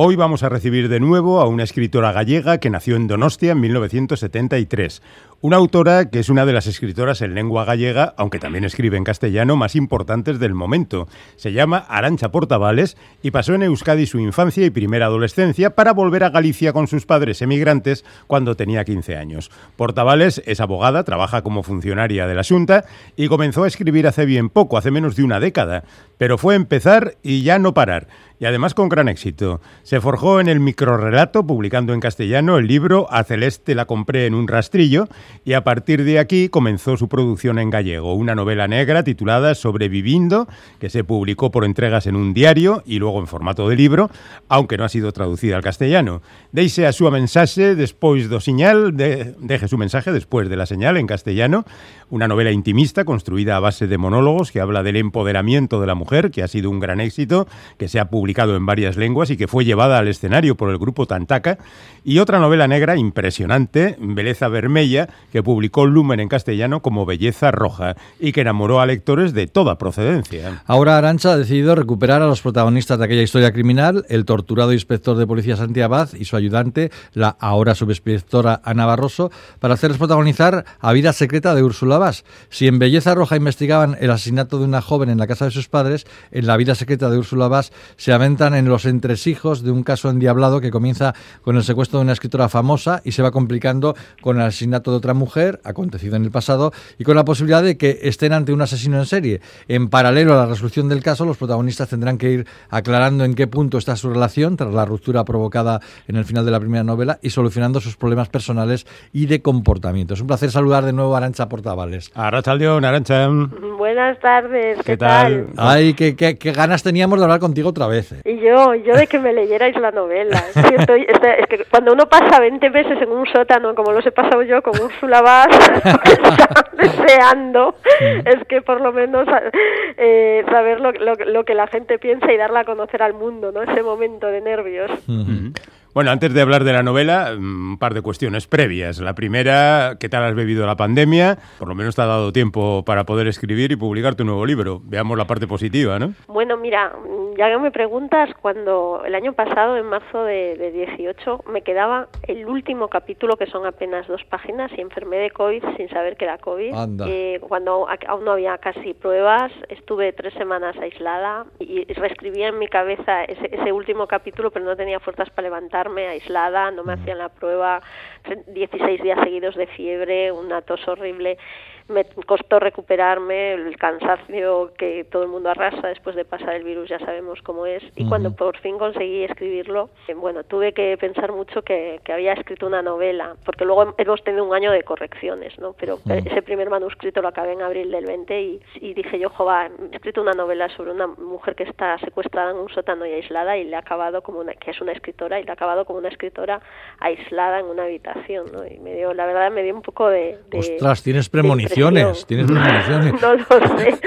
Hoy vamos a recibir de nuevo a una escritora gallega que nació en Donostia en 1973. Una autora que es una de las escritoras en lengua gallega, aunque también escribe en castellano, más importantes del momento. Se llama Arancha Portavales y pasó en Euskadi su infancia y primera adolescencia para volver a Galicia con sus padres emigrantes cuando tenía 15 años. Portavales es abogada, trabaja como funcionaria de la Junta y comenzó a escribir hace bien poco, hace menos de una década. Pero fue empezar y ya no parar y además con gran éxito. Se forjó en el microrrelato, publicando en castellano el libro A Celeste la compré en un rastrillo, y a partir de aquí comenzó su producción en gallego, una novela negra titulada Sobreviviendo, que se publicó por entregas en un diario y luego en formato de libro, aunque no ha sido traducida al castellano. Deise a su mensaje después do señal, de, deje su mensaje después de la señal en castellano, una novela intimista construida a base de monólogos que habla del empoderamiento de la mujer, que ha sido un gran éxito, que se ha publicado en varias lenguas y que fue llevada al escenario por el grupo Tantaca, y otra novela negra impresionante, Belleza Vermella, que publicó Lumen en castellano como Belleza Roja y que enamoró a lectores de toda procedencia. Ahora Arancha ha decidido recuperar a los protagonistas de aquella historia criminal, el torturado inspector de policía Santi Abad y su ayudante, la ahora subinspectora Ana Barroso, para hacerles protagonizar a Vida Secreta de Úrsula Vaz. Si en Belleza Roja investigaban el asesinato de una joven en la casa de sus padres, en La Vida Secreta de Úrsula Vaz se aventan en los entresijos de un caso endiablado que comienza con el secuestro de una escritora famosa y se va complicando con el asesinato de otra mujer, acontecido en el pasado, y con la posibilidad de que estén ante un asesino en serie. En paralelo a la resolución del caso, los protagonistas tendrán que ir aclarando en qué punto está su relación tras la ruptura provocada en el final de la primera novela y solucionando sus problemas personales y de comportamiento. Es un placer saludar de nuevo a Arancha Portavales. Arrachaldeón, Arancha. Buenas tardes, ¿qué, ¿Qué tal? Ay, qué, qué- qué ganas teníamos de hablar contigo otra vez. eh. Y yo, yo de que me leyerais la novela. Es que, estoy- es que cuando uno pasa 20 meses en un sótano, como los he pasado yo con Úrsula Vaz, deseando, es que por lo menos eh, saber lo, lo- lo que la gente piensa y darla a conocer al mundo, ¿no? Ese momento de nervios. Bueno, antes de hablar de la novela, mm, un par de cuestiones previas. La primera, ¿qué tal has bebido la pandemia? Por lo menos te ha dado tiempo para poder escribir y publicar tu nuevo libro. Veamos la parte positiva, ¿no? Bueno, mira, ya que me preguntas, cuando el año pasado, en marzo de, de 18, me quedaba el último capítulo, que son apenas dos páginas, y enfermé de COVID sin saber que era COVID. Anda. Eh, cuando a- aún no había casi pruebas, estuve tres semanas aislada y, y reescribía en mi cabeza ese, ese último capítulo, pero no tenía fuerzas para levantarme, aislada, no me hacían la prueba, 16 días seguidos de fiebre, una tos horrible me costó recuperarme, el cansancio que todo el mundo arrasa después de pasar el virus, ya sabemos cómo es. Y cuando por fin conseguí escribirlo, eh, bueno, tuve que pensar mucho que, que había escrito una novela, porque luego hemos tenido un año de correcciones, ¿no? Pero ese primer manuscrito lo acabé en abril del 20 y, y dije yo, jova, he escrito una novela sobre una mujer que está secuestrada en un sótano y aislada y le ha acabado como una, que es una escritora, y le ha acabado como una escritora aislada en una habitación, ¿no? Y me dio, la verdad, me dio un poco de... de Ostras, tienes de no lo sé.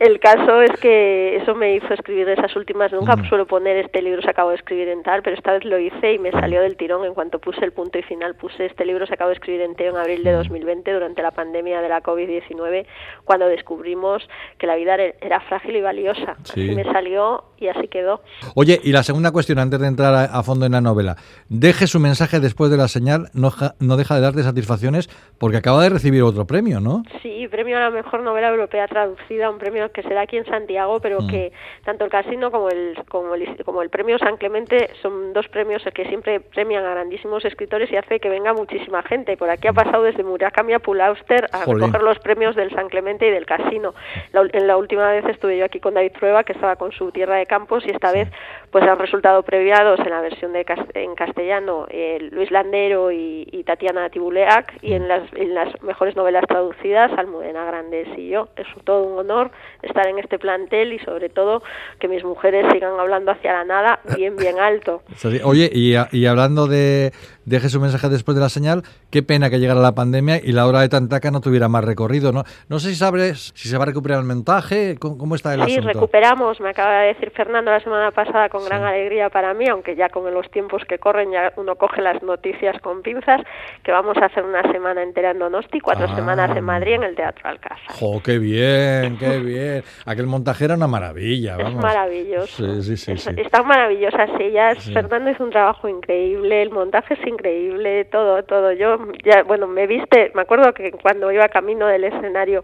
El caso es que eso me hizo escribir esas últimas. Nunca Mm. suelo poner este libro se acabó de escribir en tal, pero esta vez lo hice y me salió del tirón. En cuanto puse el punto y final, puse este libro se acabó de escribir entero en abril Mm. de 2020, durante la pandemia de la COVID-19, cuando descubrimos que la vida era- frágil y valiosa. Sí. Así me salió y así quedó. Oye, y la segunda cuestión, antes de entrar a, a fondo en la novela. Deje su mensaje después de la señal, no, no deja de darte satisfacciones porque acaba de recibir otro premio, ¿no? Sí, premio a la mejor novela europea traducida, un premio que será aquí en Santiago, pero que tanto el Casino como el, como el como el premio San Clemente son dos premios que siempre premian a grandísimos escritores y hace que venga muchísima gente. Por aquí ha pasado desde Murakami a Pulauster a Jolín. recoger los premios del San Clemente y del Casino. La en la última vez estuve yo aquí con David Prueba, que estaba con su Tierra de Campos, y esta vez pues han resultado premiados en la versión de en castellano eh, Luis Landero y, y Tatiana Tibuleac, y en las, en las mejores novelas traducidas Almudena Grandes y yo. Es todo un honor estar en este plantel y sobre todo que mis mujeres sigan hablando hacia la nada bien, bien alto. Oye, y hablando de, deje su mensaje después de la señal. Qué pena que llegara la pandemia y la hora de Tantaca no tuviera más recorrido, ¿no? No sé si sabes si se va a recuperar el montaje, cómo, está el asunto. Sí, recuperamos, me acaba de decir Fernando la semana pasada con gran alegría para mí, aunque ya con los tiempos que corren ya uno coge las noticias con pinzas, que vamos a hacer una semana entera en Donosti, cuatro ah. semanas en Madrid en el Teatro Alcázar. ¡Jo, qué bien, qué bien! Aquel montaje era una maravilla, vamos. Es maravilloso. Sí, sí, sí, Están maravillosas ellas. Fernando hizo un trabajo increíble, el montaje es increíble, todo, todo. Yo ya, bueno, me viste, me acuerdo que cuando iba camino del escenario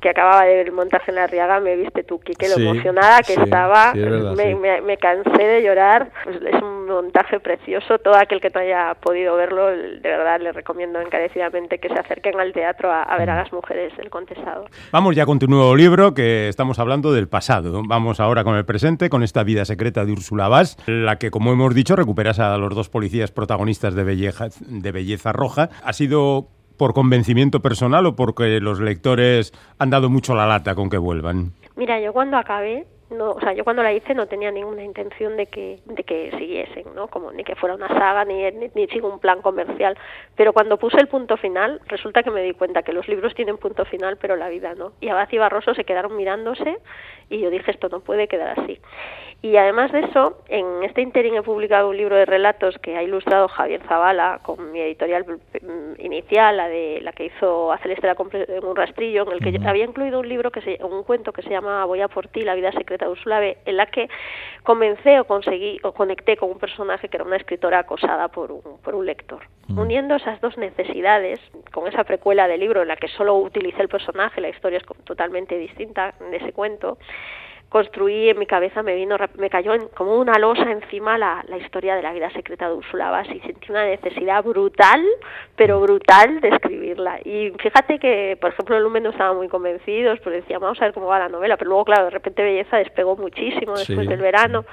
que acababa de ver el montaje en la Riaga, me viste tú, Kike, lo emocionada que estaba, me, me, cansé de llorar, pues es un montaje precioso, todo aquel que no haya podido verlo, de verdad le recomiendo encarecidamente que se acerquen al teatro a, ver a mm. las mujeres del contestado. Vamos ya con tu nuevo libro, que estamos hablando del pasado, vamos ahora con el presente, con esta vida secreta de Úrsula Vaz, la que como hemos dicho recuperas a los dos policías protagonistas de Belleza, de Belleza Roja. Ha sido por convencimiento personal o porque los lectores han dado mucho la lata con que vuelvan? Mira, yo cuando acabé no, o sea, yo cuando la hice no tenía ninguna intención de que, de que siguiesen, ¿no? Como ni que fuera una saga, ni, ni, ni un plan comercial. Pero cuando puse el punto final, resulta que me di cuenta que los libros tienen punto final, pero la vida no. Y Abad y Barroso se quedaron mirándose y yo dije, esto no puede quedar así. Y además de eso, en este interín he publicado un libro de relatos que ha ilustrado Javier Zavala con mi editorial mm, inicial, la de la que hizo a Celeste la en un rastrillo, en el que había incluido un libro que se, un cuento que se llama Voy a por ti, la vida secreta B, en la que comencé o conseguí o conecté con un personaje que era una escritora acosada por un, por un lector. Uniendo esas dos necesidades, con esa precuela del libro en la que solo utilicé el personaje, la historia es totalmente distinta de ese cuento, construí en mi cabeza, me vino, me cayó como una losa encima la, la, historia de la vida secreta de Úrsula Bass y sentí una necesidad brutal, pero brutal de escribirla. Y fíjate que, por ejemplo, el Lumen no estaba muy convencidos, porque decía, vamos a ver cómo va la novela, pero luego, claro, de repente Belleza despegó muchísimo después del verano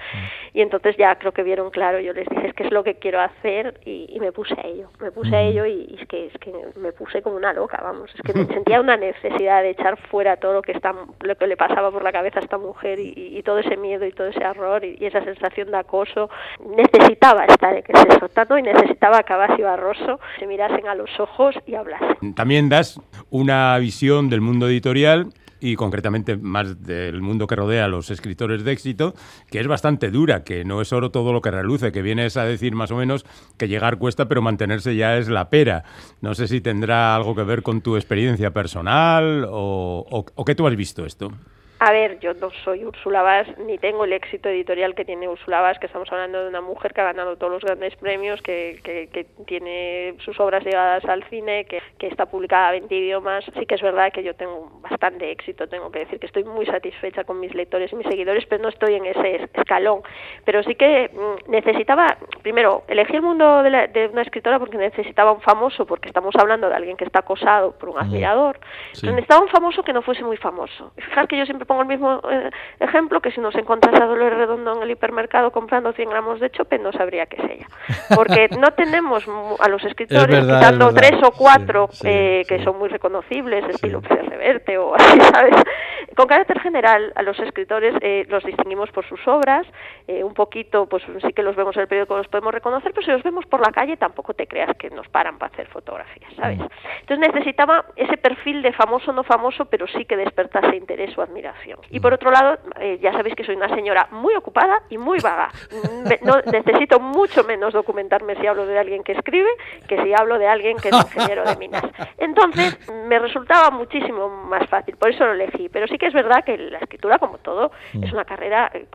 y entonces ya creo que vieron claro, yo les dije, es que es lo que quiero hacer y, y me puse a ello, me puse a ello y, es, que, es que me puse como una loca, vamos, es que me sentía una necesidad de echar fuera todo lo que, está, lo que le pasaba por la cabeza a esta mujer y, todo ese miedo y todo ese error y, esa sensación de acoso, necesitaba estar en ese sótano y necesitaba que Abbas y Barroso se mirasen a los ojos y hablasen. También das una visión del mundo editorial y concretamente más del mundo que rodea a los escritores de éxito, que es bastante dura, que no es oro todo lo que reluce, que vienes a decir más o menos que llegar cuesta, pero mantenerse ya es la pera. No sé si tendrá algo que ver con tu experiencia personal o, o, o qué tú has visto esto. A ver, yo no soy Úrsula Vaz, ni tengo el éxito editorial que tiene Úrsula Vaz, que estamos hablando de una mujer que ha ganado todos los grandes premios, que, que, tiene sus obras llevadas al cine, que, que, está publicada a 20 idiomas. Sí que es verdad que yo tengo bastante éxito, tengo que decir que estoy muy satisfecha con mis lectores y mis seguidores, pero no estoy en ese escalón. Pero sí que mm, necesitaba, primero, elegí el mundo de, de una escritora porque necesitaba un famoso, porque estamos hablando de alguien que está acosado por un admirador. Necesitaba un famoso que no fuese muy famoso. Fijar que yo siempre pongo el mismo eh, ejemplo que si nos encontrase a Dolores Redondo en el hipermercado comprando 100 gramos de chope, no sabría qué es ella. Porque no tenemos a los escritores, quitando tres o cuatro eh, que son muy reconocibles, estilo Reverte o así, ¿sabes? Con carácter general, a los escritores eh, los distinguimos por sus obras, un poquito, pues sí que los vemos en el periódico, los podemos reconocer, pero si los vemos por la calle tampoco te creas que nos paran para hacer fotografías, ¿sabes? Mm. Entonces necesitaba ese perfil de famoso no famoso, pero sí que despertase interés o admiración. Y por otro lado, eh, ya sabéis que soy una señora muy ocupada y muy vaga. no, necesito mucho menos documentarme si hablo de alguien que escribe que si hablo de alguien que es ingeniero de minas. Entonces, me resultaba muchísimo más fácil, por eso lo elegí. Pero sí que es verdad que la escritura, como todo, es una carrera eh,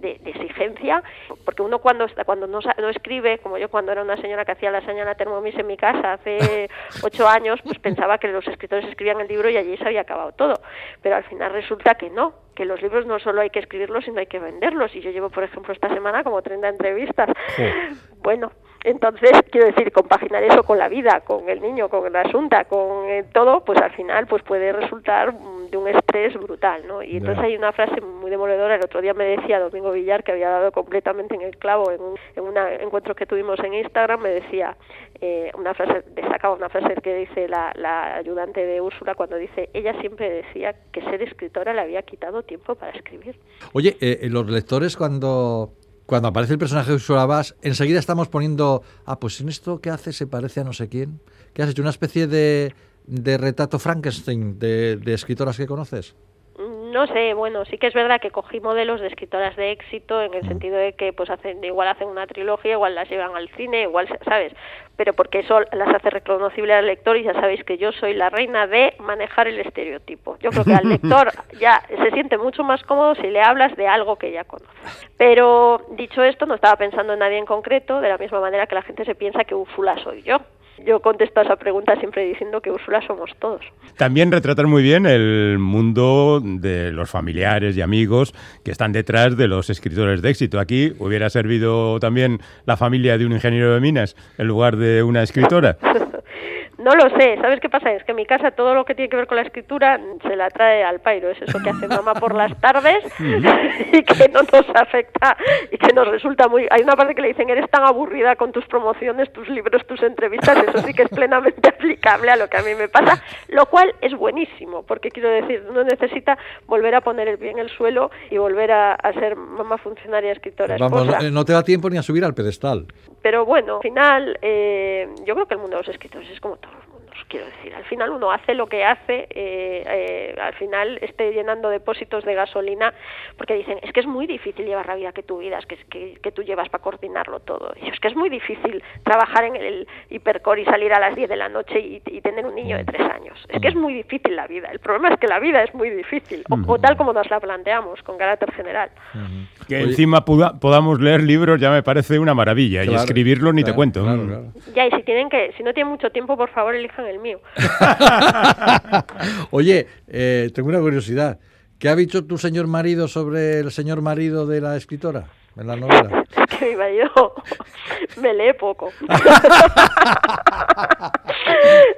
de, exigencia, porque uno cuando, cuando no, no, escribe, como yo cuando era una señora que hacía la señora Thermomix en mi casa hace ocho años, pues pensaba que los escritores escribían el libro y allí se había acabado todo. Pero al final resulta que no, que los libros no solo hay que escribirlos, sino hay que venderlos. Y yo llevo, por ejemplo, esta semana como 30 entrevistas. Bueno, entonces, quiero decir, compaginar eso con la vida, con el niño, con la asunta, con eh, todo, pues al final pues puede resultar de un estrés brutal, ¿no? Y entonces hay una frase muy demoledora, el otro día me decía Domingo Villar, que había dado completamente en el clavo en un, en un encuentro que tuvimos en Instagram, me decía eh, una frase, destacaba una frase que dice la, la ayudante de Úrsula cuando dice, ella siempre decía que ser escritora le había quitado tiempo para escribir. Oye, eh, los lectores cuando cuando aparece el personaje de Ursula Bass, enseguida estamos poniendo, ah, pues en esto que hace se parece a no sé quién. ¿Qué has hecho? ¿Una especie de, de retrato Frankenstein de, de escritoras que conoces? no sé, bueno, sí que es verdad que cogí modelos de escritoras de éxito en el mm. sentido de que pues hacen igual hacen una trilogía, igual las llevan al cine, igual, ¿sabes? Pero porque eso las hace reconocible al lector y ya sabéis que yo soy la reina de manejar el estereotipo. Yo creo que al lector ya se siente mucho más cómodo si le hablas de algo que ya conoce. Pero dicho esto, no estaba pensando en nadie en concreto, de la misma manera que la gente se piensa que Úrsula soy yo. Yo contesto a esa pregunta siempre diciendo que Úrsula somos todos. También retratar muy bien el mundo de los familiares y amigos que están detrás de los escritores de éxito. Aquí hubiera servido también la familia de un ingeniero de minas en lugar de una escritora. No lo sé, ¿sabes qué pasa? Es que en mi casa todo lo que tiene que ver con la escritura se la trae al pairo, es eso que hace mamá por las tardes y que no nos afecta y que nos resulta muy... Hay una parte que le dicen, eres tan aburrida con tus promociones, tus libros, tus entrevistas, eso sí que es plenamente aplicable a lo que a mí me pasa, lo cual es buenísimo, porque quiero decir, uno necesita volver a poner el pie en el suelo y volver a, ser mamá funcionaria, escritora, Vamos, no te da tiempo ni a subir al pedestal. Pero bueno, al final, eh, yo creo que el mundo de los escritores es como todo quiero decir. Al final uno hace lo que hace, eh, eh, al final esté llenando depósitos de gasolina, porque dicen, es que es muy difícil llevar la vida que tú vidas, que, que, que tú llevas para coordinarlo todo. Y es que es muy difícil trabajar en el hipercore y salir a las 10 de la noche y, tener un niño de 3 años. Es que es muy difícil la vida. El problema es que la vida es muy difícil, o, tal como nos la planteamos, con carácter general. Que encima podamos leer libros ya me parece una maravilla, y escribirlo ni te cuento. ya, y si, tienen que, si no tienen mucho tiempo, por favor, elijan el mío. Oye, eh, tengo una curiosidad. ¿Qué ha dicho tu señor marido sobre el señor marido de la escritora en la novela? que mi marido me lee poco.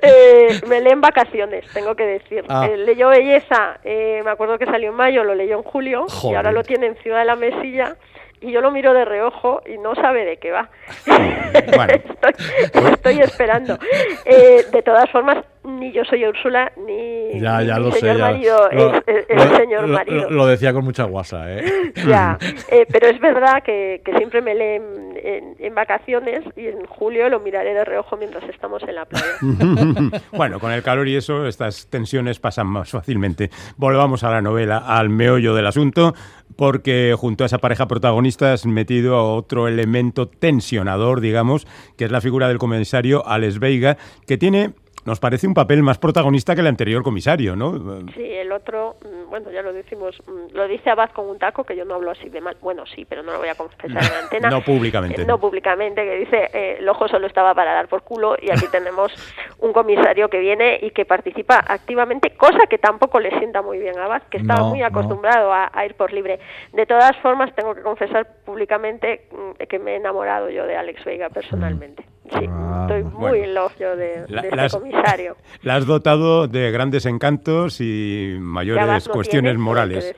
Eh, me lee en vacaciones, tengo que decir. Ah. Eh, leyó Belleza, me acuerdo que salió en mayo, lo leyó en julio y ahora lo tiene encima de la mesilla y yo lo miro de reojo y no sabe de qué va. estoy, esperando. Eh, de todas formas, ni yo soy Úrsula, ni, ya, ya mi señor marido es, el señor marido. Lo, decía con mucha guasa, ¿eh? ya, eh, pero es verdad que, que siempre me leen en, en, vacaciones y en julio lo miraré de reojo mientras estamos en la playa. bueno, con el calor y eso, estas tensiones pasan más fácilmente. Volvamos a la novela, al meollo del asunto porque junto a esa pareja protagonista has metido a otro elemento tensionador, digamos, que es la figura del comisario Alex Veiga, que tiene nos parece un papel más protagonista que el anterior comisario, ¿no? Sí, el otro, mm, bueno, ya lo decimos, mm, lo dice Abad con un taco, que yo no hablo así de mal, bueno, sí, pero no lo voy a confesar en antena. no públicamente. Eh, no públicamente, que dice, eh, el ojo solo estaba para dar por culo y aquí tenemos un comisario que viene y que participa activamente, cosa que tampoco le sienta muy bien a Abad, que estaba muy acostumbrado a, ir por libre. De todas formas, tengo que confesar públicamente mm, que me he enamorado yo de Alex Veiga personalmente. Sí, ah, estoy muy en love yo de, este comisario. La has dotado de grandes encantos y mayores cuestiones morales.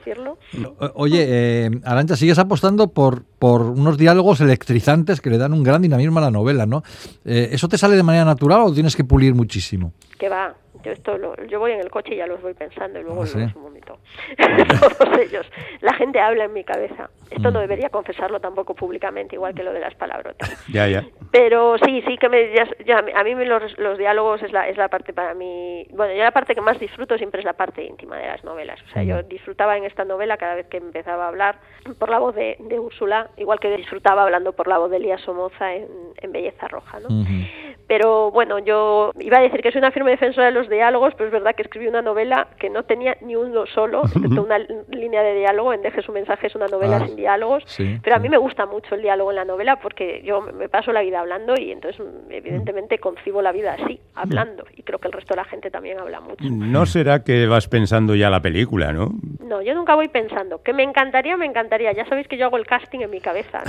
Oye, eh, Arancha, sigues apostando por, por unos diálogos electrizantes que le dan un gran dinamismo a la novela, ¿no? Eh, ¿Eso te sale de manera natural o tienes que pulir muchísimo? Que va, yo esto lo, yo voy en el coche y ya los voy pensando y luego ah, los vomito. Todos ellos. La gente habla en mi cabeza. Esto no mm. debería confesarlo tampoco públicamente, igual que lo de las palabrotas. Ya, ya. Pero sí, sí que me, ya, a mí los, los, diálogos es la, es la parte para mí... Bueno, yo la parte que más disfruto siempre es la parte íntima de las novelas. O sea, yo mm. disfrutaba en esta novela cada vez que empezaba a hablar por la voz de, de Úrsula, igual que disfrutaba hablando por la voz de Elías Somoza en, en Belleza Roja, ¿no? Pero bueno, yo iba a decir que soy una firme defensora de los diálogos, pero es verdad que escribí una novela que no tenía ni uno solo, excepto una línea de diálogo. En Deje su mensaje es una novela ah, sin diálogos. pero a mí me gusta mucho el diálogo en la novela porque yo me paso la vida hablando y entonces, evidentemente, concibo la vida así, hablando. Y creo que el resto de la gente también habla mucho. No será que vas pensando ya la película, ¿no? No, yo nunca voy pensando. Que me encantaría, me encantaría. Ya sabéis que yo hago el casting en mi cabeza.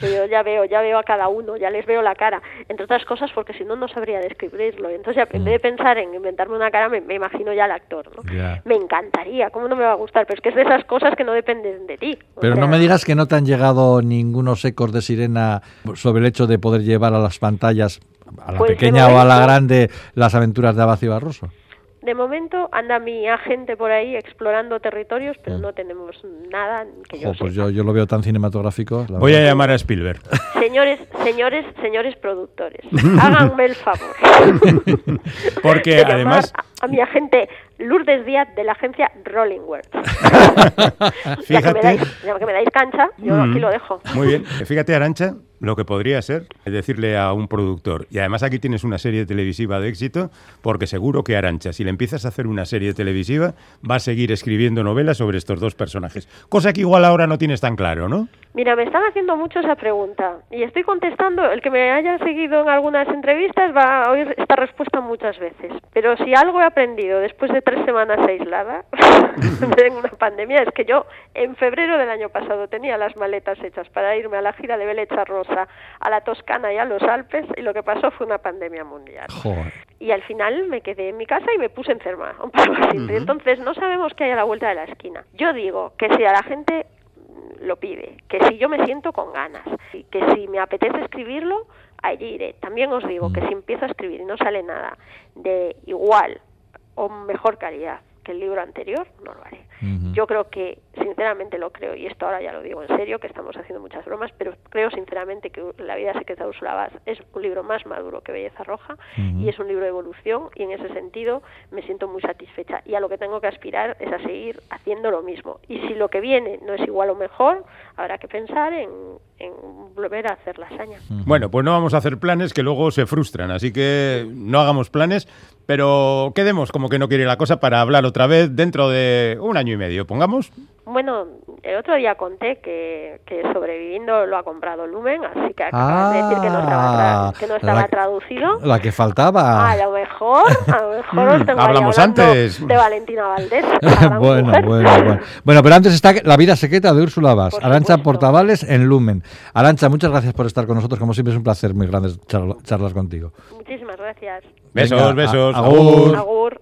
yo ya veo, ya veo a cada uno, ya les veo la cara entre otras cosas porque si no, no sabría describirlo. Entonces, en vez de pensar en inventarme una cara, me, imagino ya al actor. ¿no? Me encantaría, ¿cómo no me va a gustar? Pero es que es de esas cosas que no dependen de ti. Pero no me digas que no te han llegado ningunos ecos de sirena sobre el hecho de poder llevar a las pantallas, a la pues pequeña o a la grande, las aventuras de Abacio Barroso de momento anda mi agente por ahí explorando territorios, pero no tenemos nada que yo pues yo, yo lo veo tan cinematográfico. la Voy a llamar a Spielberg. Señores, señores, señores productores, háganme el favor. Porque de además, a, a mi agente Lourdes Díaz de la agencia Rolling Words. ya, que me dais, ya que me dais cancha, yo Mm. aquí lo dejo. muy bien, fíjate Arancha, lo que podría ser decirle a un productor, y además aquí tienes una serie televisiva de éxito, porque seguro que Arancha, si le empiezas a hacer una serie televisiva, va a seguir escribiendo novelas sobre estos dos personajes, cosa que igual ahora no tienes tan claro, ¿no? Mira, me están haciendo mucho esa pregunta y estoy contestando. El que me haya seguido en algunas entrevistas va a oír esta respuesta muchas veces. Pero si algo he aprendido después de tres semanas aislada en una pandemia es que yo en febrero del año pasado tenía las maletas hechas para irme a la gira de Belecha Rosa, a la Toscana y a los Alpes y lo que pasó fue una pandemia mundial. Joder. Y al final me quedé en mi casa y me puse enferma. un poco así. Entonces no sabemos qué hay a la vuelta de la esquina. Yo digo que si a la gente mm, lo pide, que si yo me siento con ganas, y que si me apetece escribirlo, allí iré. También os digo que si empiezo a escribir y no sale nada de igual o mejor calidad que el libro anterior, no lo haré. Yo creo que, sinceramente lo creo, y esto ahora ya lo digo en serio, que estamos haciendo muchas bromas, pero creo sinceramente que La vida secreta de Úrsula Vaz es un libro más maduro que Belleza Roja y es un libro de evolución y en ese sentido me siento muy satisfecha. Y a lo que tengo que aspirar es a seguir haciendo lo mismo. Y si lo que viene no es igual o mejor, habrá que pensar en, en volver a hacer la hazaña. Bueno, pues no vamos a hacer planes que luego se frustran, así que no hagamos planes, pero quedemos como que no quiere la cosa para hablar otra vez dentro de un año y medio, pongamos. Bueno, el otro día conté que, que Sobreviviendo lo ha comprado Lumen, así que acabas de decir que no estaba, Ah, tra- que no estaba la- traducido. La que faltaba. A lo mejor, a lo mejor os tengo ahí Hablamos antes. de Valentina Valdés. bueno, mujer. bueno, bueno. Bueno, pero antes está La vida secreta de Úrsula Vaz. Por Arancha supuesto. Portavales en Lumen. Arancha, muchas gracias por estar con nosotros. Como siempre es un placer muy grande charla- charlas contigo. Muchísimas gracias. Besos, Venga, a- besos. agur. Agur.